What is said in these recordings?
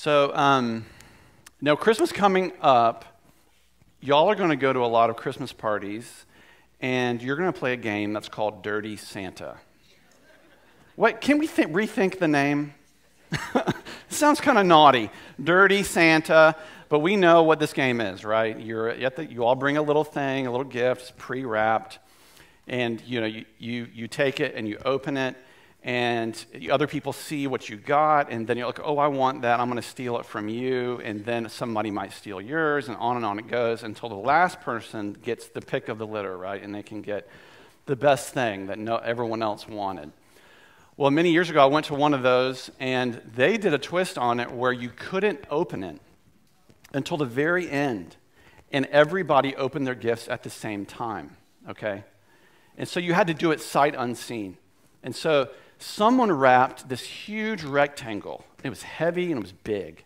So, um, now Christmas coming up, y'all are going to go to a lot of Christmas parties, and you're going to play a game that's called Dirty Santa. What, can we th- rethink the name? sounds kind of naughty. Dirty Santa, but we know what this game is, right? You're the, you all bring a little thing, a little gift, pre-wrapped, and you know you, you, you take it and you open it, and other people see what you got, and then you're like, oh, I want that. I'm going to steal it from you, and then somebody might steal yours, and on and on it goes until the last person gets the pick of the litter, right? And they can get the best thing that no, everyone else wanted. Well, many years ago, I went to one of those, and they did a twist on it where you couldn't open it until the very end, and everybody opened their gifts at the same time, okay? And so you had to do it sight unseen. And so someone wrapped this huge rectangle. It was heavy and it was big,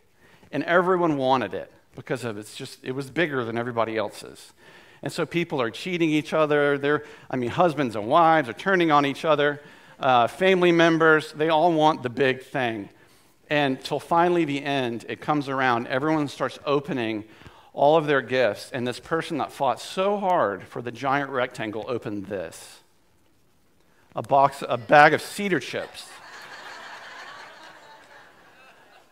and everyone wanted it because of it's just it was bigger than everybody else's. And so people are cheating each other. They're, I mean, husbands and wives are turning on each other uh, family members, they all want the big thing. And till finally the end, it comes around, everyone starts opening all of their gifts, and this person that fought so hard for the giant rectangle opened this a box, a bag of cedar chips.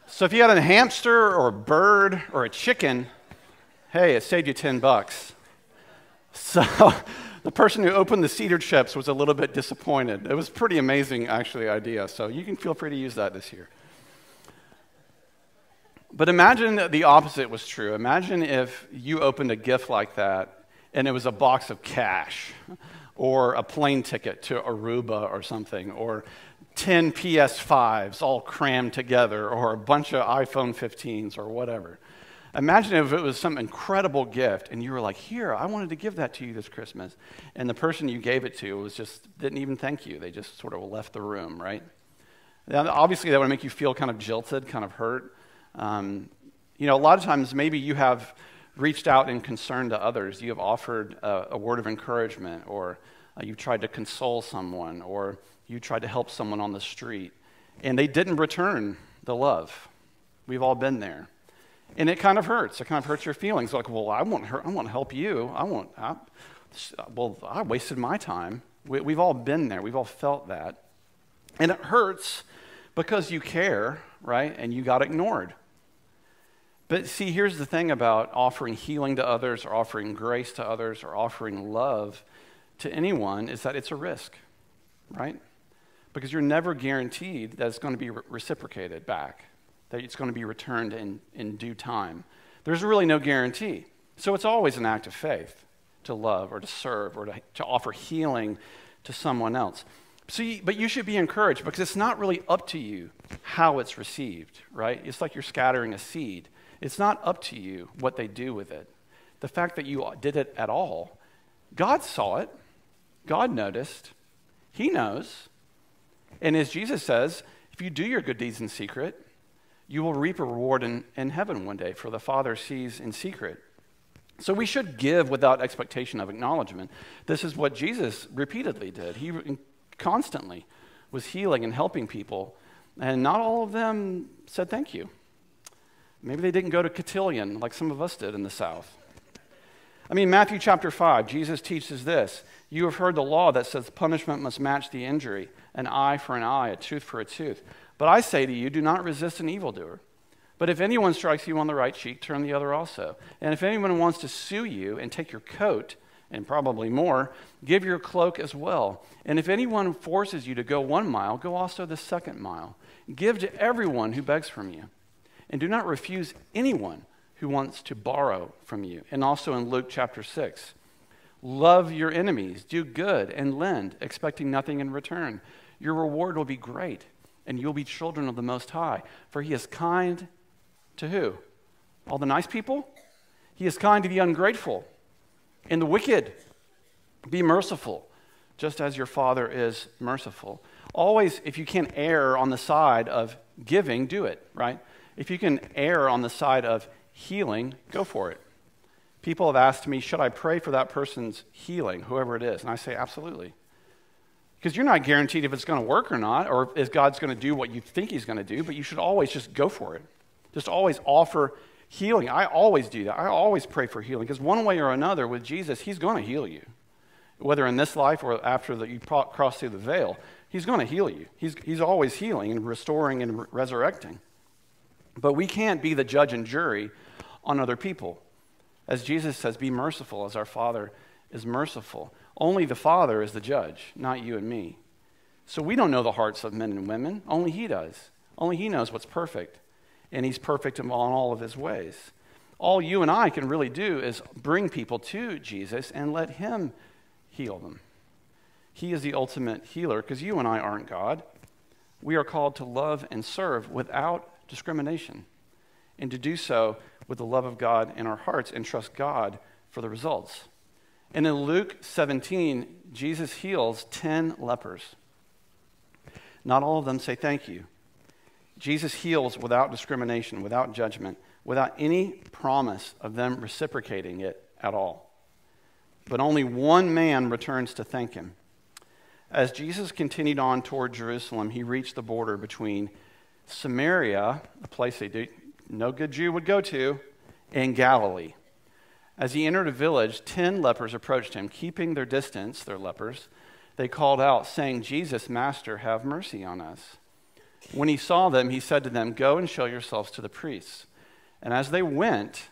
so if you had a hamster or a bird or a chicken, hey, it saved you 10 bucks. So the person who opened the cedar chips was a little bit disappointed. It was pretty amazing, actually, idea. So you can feel free to use that this year. But imagine the opposite was true. Imagine if you opened a gift like that and it was a box of cash or a plane ticket to Aruba or something or 10 PS5s all crammed together or a bunch of iPhone 15s or whatever. Imagine if it was some incredible gift and you were like, Here, I wanted to give that to you this Christmas. And the person you gave it to was just, didn't even thank you. They just sort of left the room, right? Now, obviously, that would make you feel kind of jilted, kind of hurt. Um, you know, a lot of times maybe you have reached out in concern to others. You have offered a, a word of encouragement, or uh, you've tried to console someone, or you tried to help someone on the street, and they didn't return the love. We've all been there. And it kind of hurts. It kind of hurts your feelings. Like, well, I want, I want to help you. I want, I, well, I wasted my time. We, we've all been there. We've all felt that. And it hurts because you care, right? And you got ignored. But see, here's the thing about offering healing to others, or offering grace to others, or offering love to anyone is that it's a risk, right? Because you're never guaranteed that it's going to be reciprocated back that it's going to be returned in, in due time. There's really no guarantee. So it's always an act of faith to love or to serve or to, to offer healing to someone else. You, but you should be encouraged because it's not really up to you how it's received, right? It's like you're scattering a seed. It's not up to you what they do with it. The fact that you did it at all, God saw it, God noticed, He knows. And as Jesus says, if you do your good deeds in secret, you will reap a reward in, in heaven one day, for the Father sees in secret. So we should give without expectation of acknowledgement. This is what Jesus repeatedly did. He constantly was healing and helping people, and not all of them said thank you. Maybe they didn't go to cotillion like some of us did in the South. I mean, Matthew chapter 5, Jesus teaches this You have heard the law that says punishment must match the injury, an eye for an eye, a tooth for a tooth. But I say to you, do not resist an evildoer. But if anyone strikes you on the right cheek, turn the other also. And if anyone wants to sue you and take your coat, and probably more, give your cloak as well. And if anyone forces you to go one mile, go also the second mile. Give to everyone who begs from you. And do not refuse anyone who wants to borrow from you. And also in Luke chapter 6, love your enemies, do good, and lend, expecting nothing in return. Your reward will be great and you'll be children of the Most High. For he is kind to who? All the nice people? He is kind to the ungrateful and the wicked. Be merciful, just as your Father is merciful. Always, if you can err on the side of giving, do it, right? If you can err on the side of healing, go for it. People have asked me, should I pray for that person's healing, whoever it is? And I say, absolutely. Because you're not guaranteed if it's going to work or not, or if God's going to do what you think He's going to do, but you should always just go for it. Just always offer healing. I always do that. I always pray for healing because one way or another with Jesus, He's going to heal you. Whether in this life or after that you cross through the veil, He's going to heal you. He's, he's always healing and restoring and re- resurrecting. But we can't be the judge and jury on other people. As Jesus says, be merciful as our Father is merciful. Only the Father is the judge, not you and me. So we don't know the hearts of men and women. Only He does. Only He knows what's perfect. And He's perfect in all of His ways. All you and I can really do is bring people to Jesus and let Him heal them. He is the ultimate healer because you and I aren't God. We are called to love and serve without discrimination and to do so with the love of God in our hearts and trust God for the results. And in Luke 17, Jesus heals 10 lepers. Not all of them say thank you. Jesus heals without discrimination, without judgment, without any promise of them reciprocating it at all. But only one man returns to thank him. As Jesus continued on toward Jerusalem, he reached the border between Samaria, a place they do, no good Jew would go to, and Galilee. As he entered a village, ten lepers approached him, keeping their distance, their lepers. They called out, saying, Jesus, Master, have mercy on us. When he saw them, he said to them, Go and show yourselves to the priests. And as they went,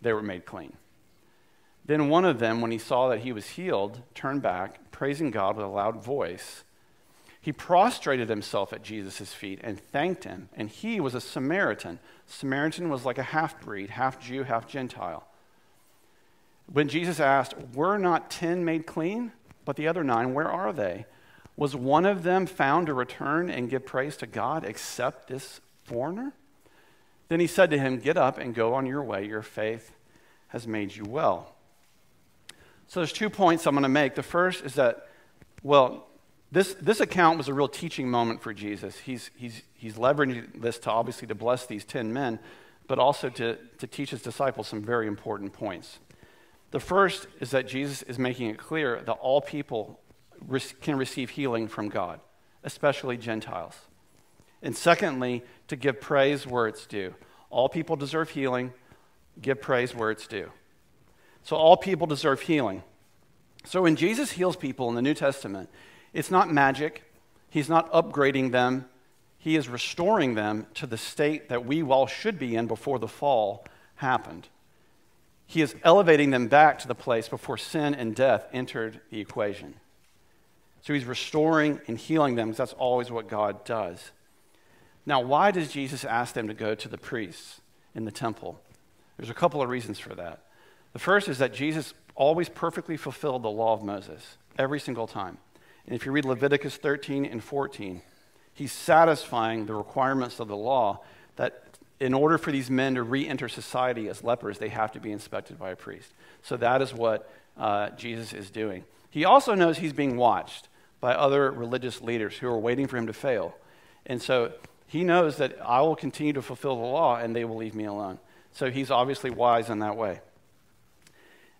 they were made clean. Then one of them, when he saw that he was healed, turned back, praising God with a loud voice. He prostrated himself at Jesus' feet and thanked him. And he was a Samaritan. Samaritan was like a half breed, half Jew, half Gentile. When Jesus asked, Were not ten made clean? But the other nine, where are they? Was one of them found to return and give praise to God except this foreigner? Then he said to him, Get up and go on your way. Your faith has made you well. So there's two points I'm going to make. The first is that, well, this, this account was a real teaching moment for Jesus. He's, he's, he's leveraging this to obviously to bless these 10 men, but also to, to teach his disciples some very important points. The first is that Jesus is making it clear that all people can receive healing from God, especially Gentiles. And secondly, to give praise where it's due. All people deserve healing, give praise where it's due. So all people deserve healing. So when Jesus heals people in the New Testament, it's not magic. He's not upgrading them. He is restoring them to the state that we all should be in before the fall happened. He is elevating them back to the place before sin and death entered the equation. So he's restoring and healing them because that's always what God does. Now, why does Jesus ask them to go to the priests in the temple? There's a couple of reasons for that. The first is that Jesus always perfectly fulfilled the law of Moses every single time. And if you read Leviticus 13 and 14, he's satisfying the requirements of the law that in order for these men to re enter society as lepers, they have to be inspected by a priest. So that is what uh, Jesus is doing. He also knows he's being watched by other religious leaders who are waiting for him to fail. And so he knows that I will continue to fulfill the law and they will leave me alone. So he's obviously wise in that way.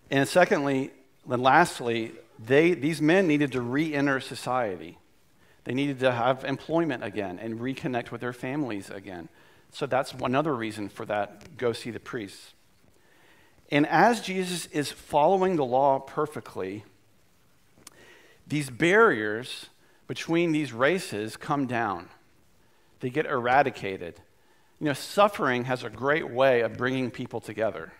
And secondly, and lastly, they, these men needed to re enter society. They needed to have employment again and reconnect with their families again. So that's another reason for that go see the priests. And as Jesus is following the law perfectly, these barriers between these races come down, they get eradicated. You know, suffering has a great way of bringing people together.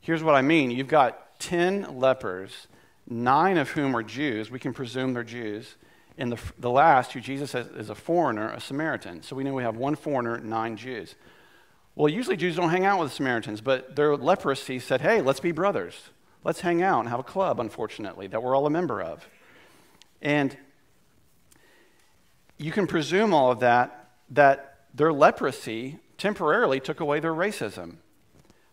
Here's what I mean you've got 10 lepers, nine of whom are Jews. We can presume they're Jews. And the, the last, who Jesus says is a foreigner, a Samaritan. So we know we have one foreigner, nine Jews. Well, usually Jews don't hang out with Samaritans, but their leprosy said, hey, let's be brothers. Let's hang out and have a club, unfortunately, that we're all a member of. And you can presume all of that, that their leprosy temporarily took away their racism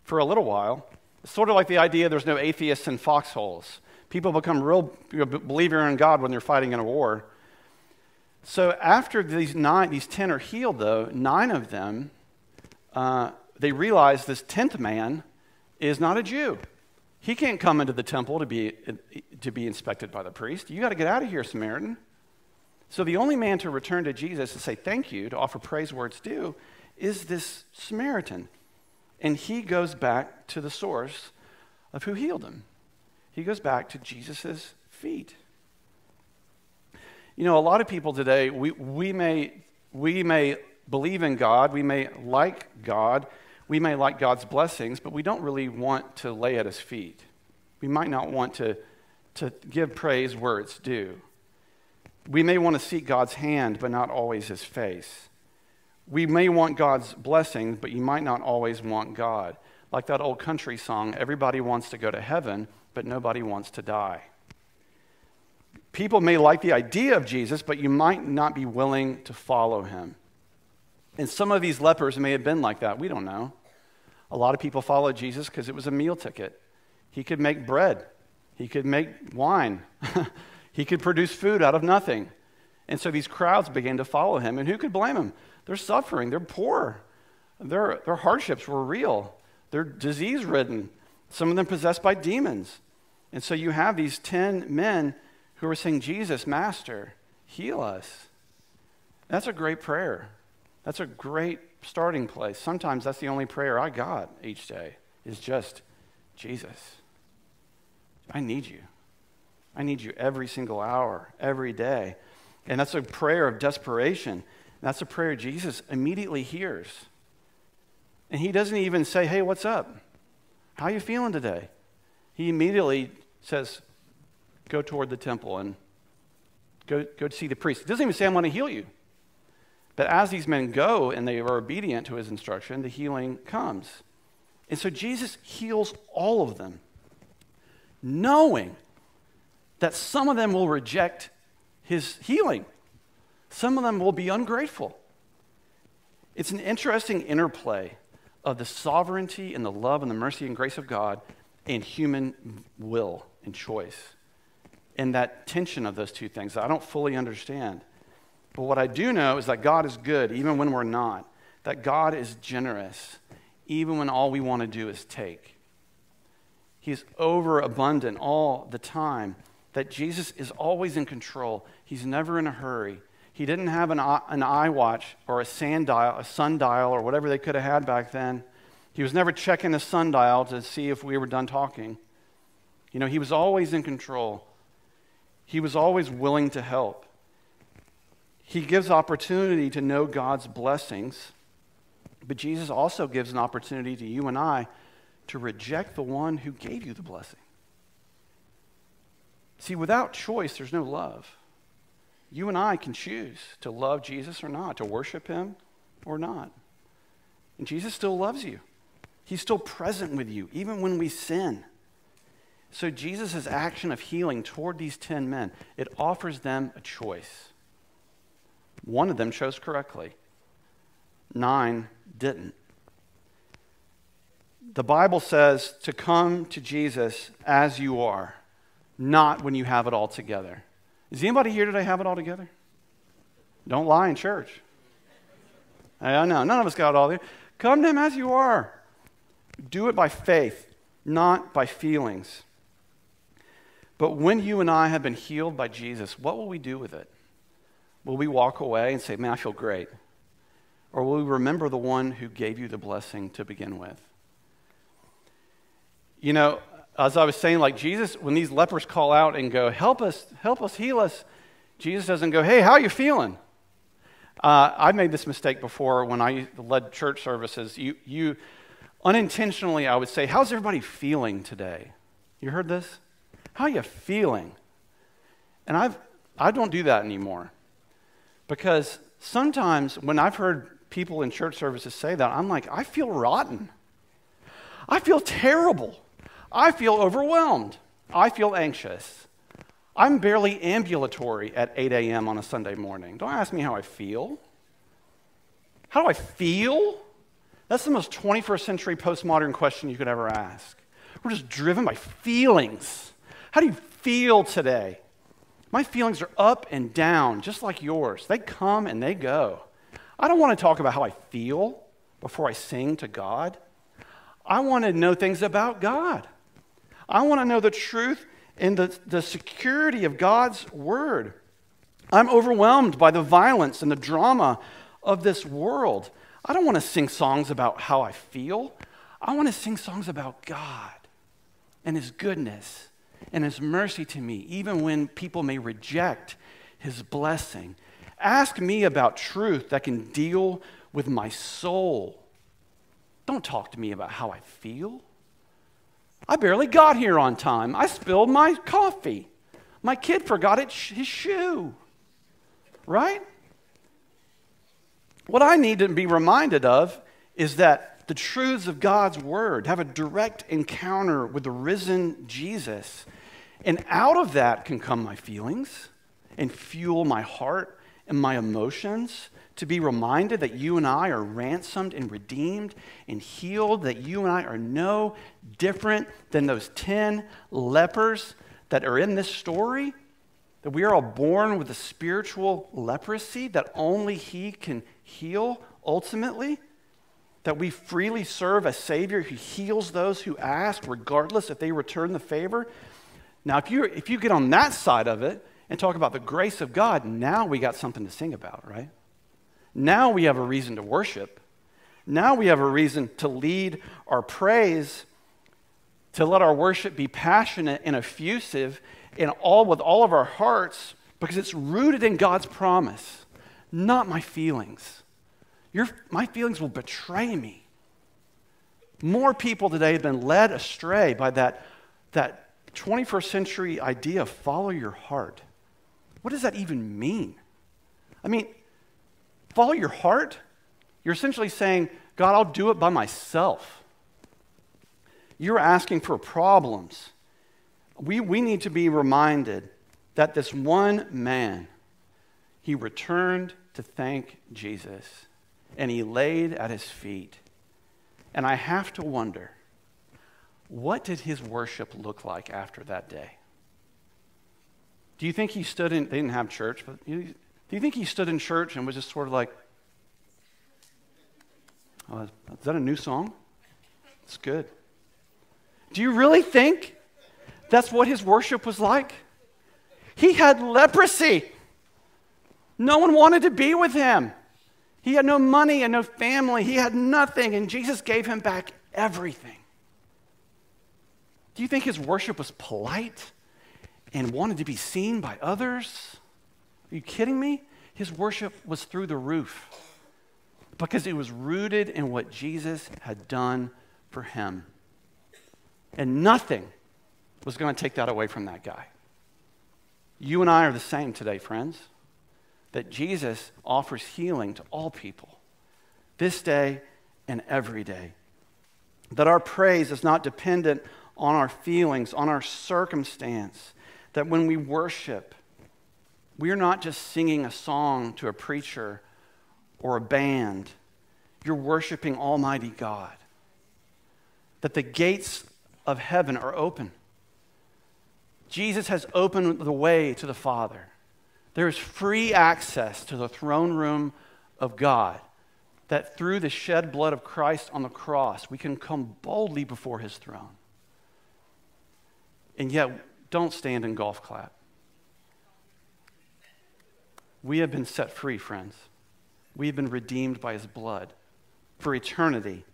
for a little while. It's sort of like the idea there's no atheists in foxholes. People become real you know, believer in God when they're fighting in a war. So after these nine, these ten are healed, though, nine of them, uh, they realize this tenth man is not a Jew. He can't come into the temple to be, to be inspected by the priest. You got to get out of here, Samaritan. So the only man to return to Jesus to say thank you, to offer praise where it's due, is this Samaritan. And he goes back to the source of who healed him. He goes back to Jesus' feet. You know, a lot of people today, we, we, may, we may believe in God, we may like God, we may like God's blessings, but we don't really want to lay at his feet. We might not want to, to give praise where it's due. We may want to seek God's hand, but not always his face. We may want God's blessings, but you might not always want God. Like that old country song, everybody wants to go to heaven, but nobody wants to die. People may like the idea of Jesus, but you might not be willing to follow him. And some of these lepers may have been like that. We don't know. A lot of people followed Jesus because it was a meal ticket. He could make bread, he could make wine, he could produce food out of nothing. And so these crowds began to follow him. And who could blame him? They're suffering, they're poor, their, their hardships were real, they're disease ridden, some of them possessed by demons. And so you have these 10 men who are saying, Jesus, Master, heal us. That's a great prayer. That's a great starting place. Sometimes that's the only prayer I got each day is just, Jesus, I need you. I need you every single hour, every day. And that's a prayer of desperation. That's a prayer Jesus immediately hears. And he doesn't even say, hey, what's up? How are you feeling today? He immediately says, go toward the temple and go, go see the priest. He doesn't even say, I'm going to heal you. But as these men go and they are obedient to his instruction, the healing comes. And so Jesus heals all of them, knowing that some of them will reject his healing, some of them will be ungrateful. It's an interesting interplay of the sovereignty and the love and the mercy and grace of God and human will and choice. And that tension of those two things I don't fully understand. But what I do know is that God is good even when we're not, that God is generous even when all we want to do is take. He's overabundant all the time, that Jesus is always in control. He's never in a hurry. He didn't have an, an watch or a sundial, a sundial or whatever they could have had back then. He was never checking the sundial to see if we were done talking. You know, he was always in control. He was always willing to help. He gives opportunity to know God's blessings, but Jesus also gives an opportunity to you and I to reject the one who gave you the blessing. See, without choice, there's no love. You and I can choose to love Jesus or not, to worship him or not. And Jesus still loves you. He's still present with you, even when we sin. So Jesus' action of healing toward these 10 men, it offers them a choice. One of them chose correctly, nine didn't. The Bible says to come to Jesus as you are, not when you have it all together. Is anybody here today have it all together? Don't lie in church. I know, none of us got it all there. Come to Him as you are. Do it by faith, not by feelings. But when you and I have been healed by Jesus, what will we do with it? Will we walk away and say, Man, I feel great? Or will we remember the one who gave you the blessing to begin with? You know, as I was saying, like Jesus, when these lepers call out and go, Help us, help us, heal us, Jesus doesn't go, Hey, how are you feeling? Uh, I've made this mistake before when I led church services. You, you unintentionally, I would say, How's everybody feeling today? You heard this? How are you feeling? And I've, I don't do that anymore. Because sometimes when I've heard people in church services say that, I'm like, I feel rotten. I feel terrible. I feel overwhelmed. I feel anxious. I'm barely ambulatory at 8 a.m. on a Sunday morning. Don't ask me how I feel. How do I feel? That's the most 21st century postmodern question you could ever ask. We're just driven by feelings. How do you feel today? My feelings are up and down, just like yours. They come and they go. I don't want to talk about how I feel before I sing to God. I want to know things about God. I want to know the truth and the, the security of God's word. I'm overwhelmed by the violence and the drama of this world. I don't want to sing songs about how I feel. I want to sing songs about God and His goodness and His mercy to me, even when people may reject His blessing. Ask me about truth that can deal with my soul. Don't talk to me about how I feel. I barely got here on time. I spilled my coffee. My kid forgot it, his shoe. Right? What I need to be reminded of is that the truths of God's word have a direct encounter with the risen Jesus. And out of that can come my feelings and fuel my heart and my emotions to be reminded that you and I are ransomed and redeemed and healed, that you and I are no different than those 10 lepers that are in this story, that we are all born with a spiritual leprosy that only He can heal ultimately, that we freely serve a Savior who heals those who ask, regardless if they return the favor. Now, if you, if you get on that side of it and talk about the grace of God, now we got something to sing about, right? Now we have a reason to worship. Now we have a reason to lead our praise, to let our worship be passionate and effusive in all with all of our hearts because it's rooted in God's promise, not my feelings. Your, my feelings will betray me. More people today have been led astray by that, that 21st century idea of follow your heart. What does that even mean? I mean, follow your heart? You're essentially saying, God, I'll do it by myself. You're asking for problems. We, we need to be reminded that this one man, he returned to thank Jesus and he laid at his feet. And I have to wonder, what did his worship look like after that day? Do you think he stood in, they didn't have church, but do you think he stood in church and was just sort of like, oh, is that a new song? It's good. Do you really think that's what his worship was like? He had leprosy. No one wanted to be with him. He had no money and no family. He had nothing, and Jesus gave him back everything. Do you think his worship was polite and wanted to be seen by others? Are you kidding me? His worship was through the roof because it was rooted in what Jesus had done for him. And nothing was going to take that away from that guy. You and I are the same today, friends. That Jesus offers healing to all people this day and every day. That our praise is not dependent on our feelings, on our circumstance. That when we worship, we're not just singing a song to a preacher or a band. You're worshiping Almighty God. That the gates of heaven are open. Jesus has opened the way to the Father. There is free access to the throne room of God. That through the shed blood of Christ on the cross, we can come boldly before his throne. And yet, don't stand and golf clap. We have been set free, friends. We have been redeemed by his blood for eternity.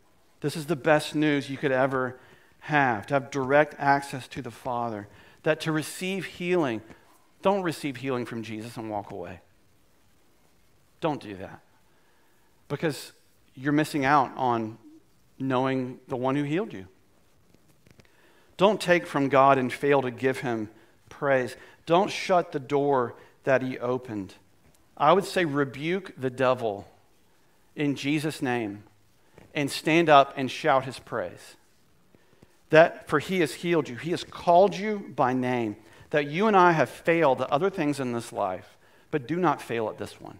This is the best news you could ever have to have direct access to the Father. That to receive healing, don't receive healing from Jesus and walk away. Don't do that. Because you're missing out on knowing the one who healed you. Don't take from God and fail to give him praise. Don't shut the door that he opened. I would say rebuke the devil in Jesus' name and stand up and shout his praise. That for he has healed you, he has called you by name. That you and I have failed at other things in this life, but do not fail at this one.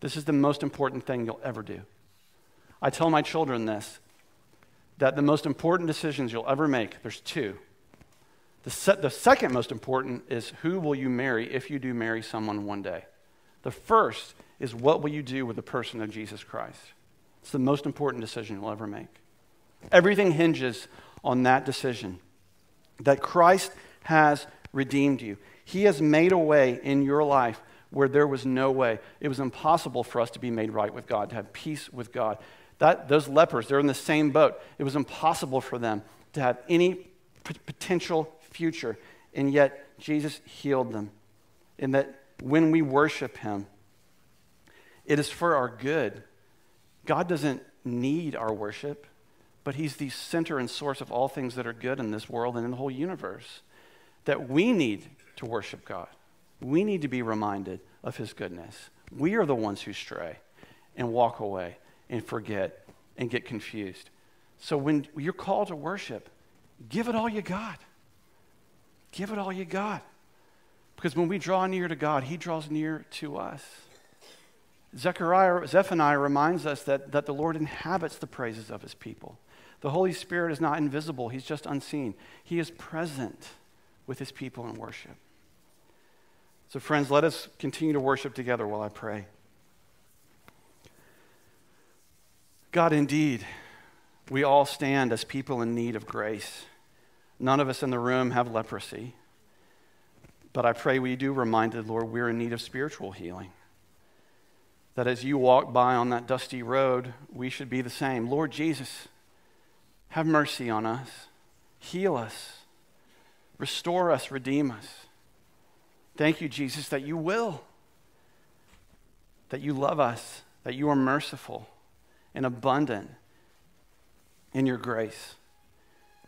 This is the most important thing you'll ever do. I tell my children this that the most important decisions you'll ever make, there's two. The, se- the second most important is who will you marry if you do marry someone one day? The first is what will you do with the person of Jesus Christ? It's the most important decision you'll ever make. Everything hinges on that decision that Christ has redeemed you. He has made a way in your life where there was no way. It was impossible for us to be made right with God, to have peace with God. That, those lepers, they're in the same boat. It was impossible for them to have any p- potential future. And yet, Jesus healed them. And that when we worship Him, it is for our good. God doesn't need our worship, but He's the center and source of all things that are good in this world and in the whole universe. That we need to worship God. We need to be reminded of His goodness. We are the ones who stray and walk away and forget and get confused. So when you're called to worship, give it all you got. Give it all you got. Because when we draw near to God, He draws near to us. Zechariah, Zephaniah reminds us that, that the Lord inhabits the praises of His people. The Holy Spirit is not invisible, He's just unseen. He is present with His people in worship. So, friends, let us continue to worship together while I pray. God, indeed, we all stand as people in need of grace. None of us in the room have leprosy. But I pray we do remind the Lord, we're in need of spiritual healing. That as you walk by on that dusty road, we should be the same. Lord Jesus, have mercy on us, heal us, restore us, redeem us. Thank you, Jesus, that you will, that you love us, that you are merciful and abundant in your grace.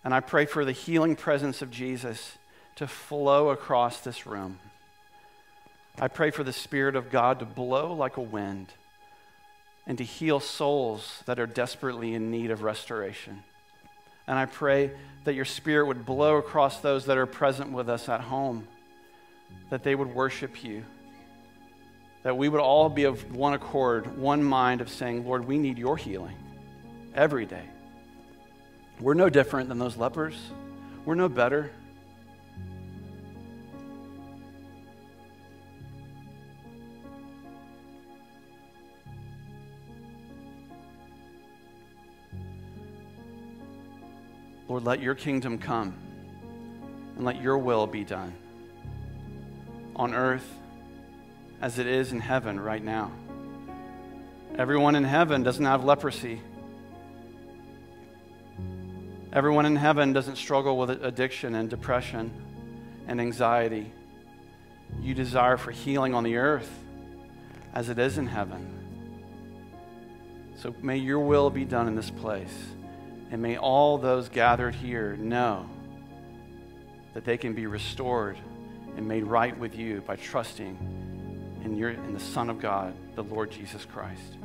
And I pray for the healing presence of Jesus to flow across this room. I pray for the Spirit of God to blow like a wind and to heal souls that are desperately in need of restoration. And I pray that your Spirit would blow across those that are present with us at home, that they would worship you, that we would all be of one accord, one mind of saying, Lord, we need your healing every day. We're no different than those lepers, we're no better. Lord, let your kingdom come and let your will be done on earth as it is in heaven right now. Everyone in heaven doesn't have leprosy. Everyone in heaven doesn't struggle with addiction and depression and anxiety. You desire for healing on the earth as it is in heaven. So may your will be done in this place. And may all those gathered here know that they can be restored and made right with you by trusting in, your, in the Son of God, the Lord Jesus Christ.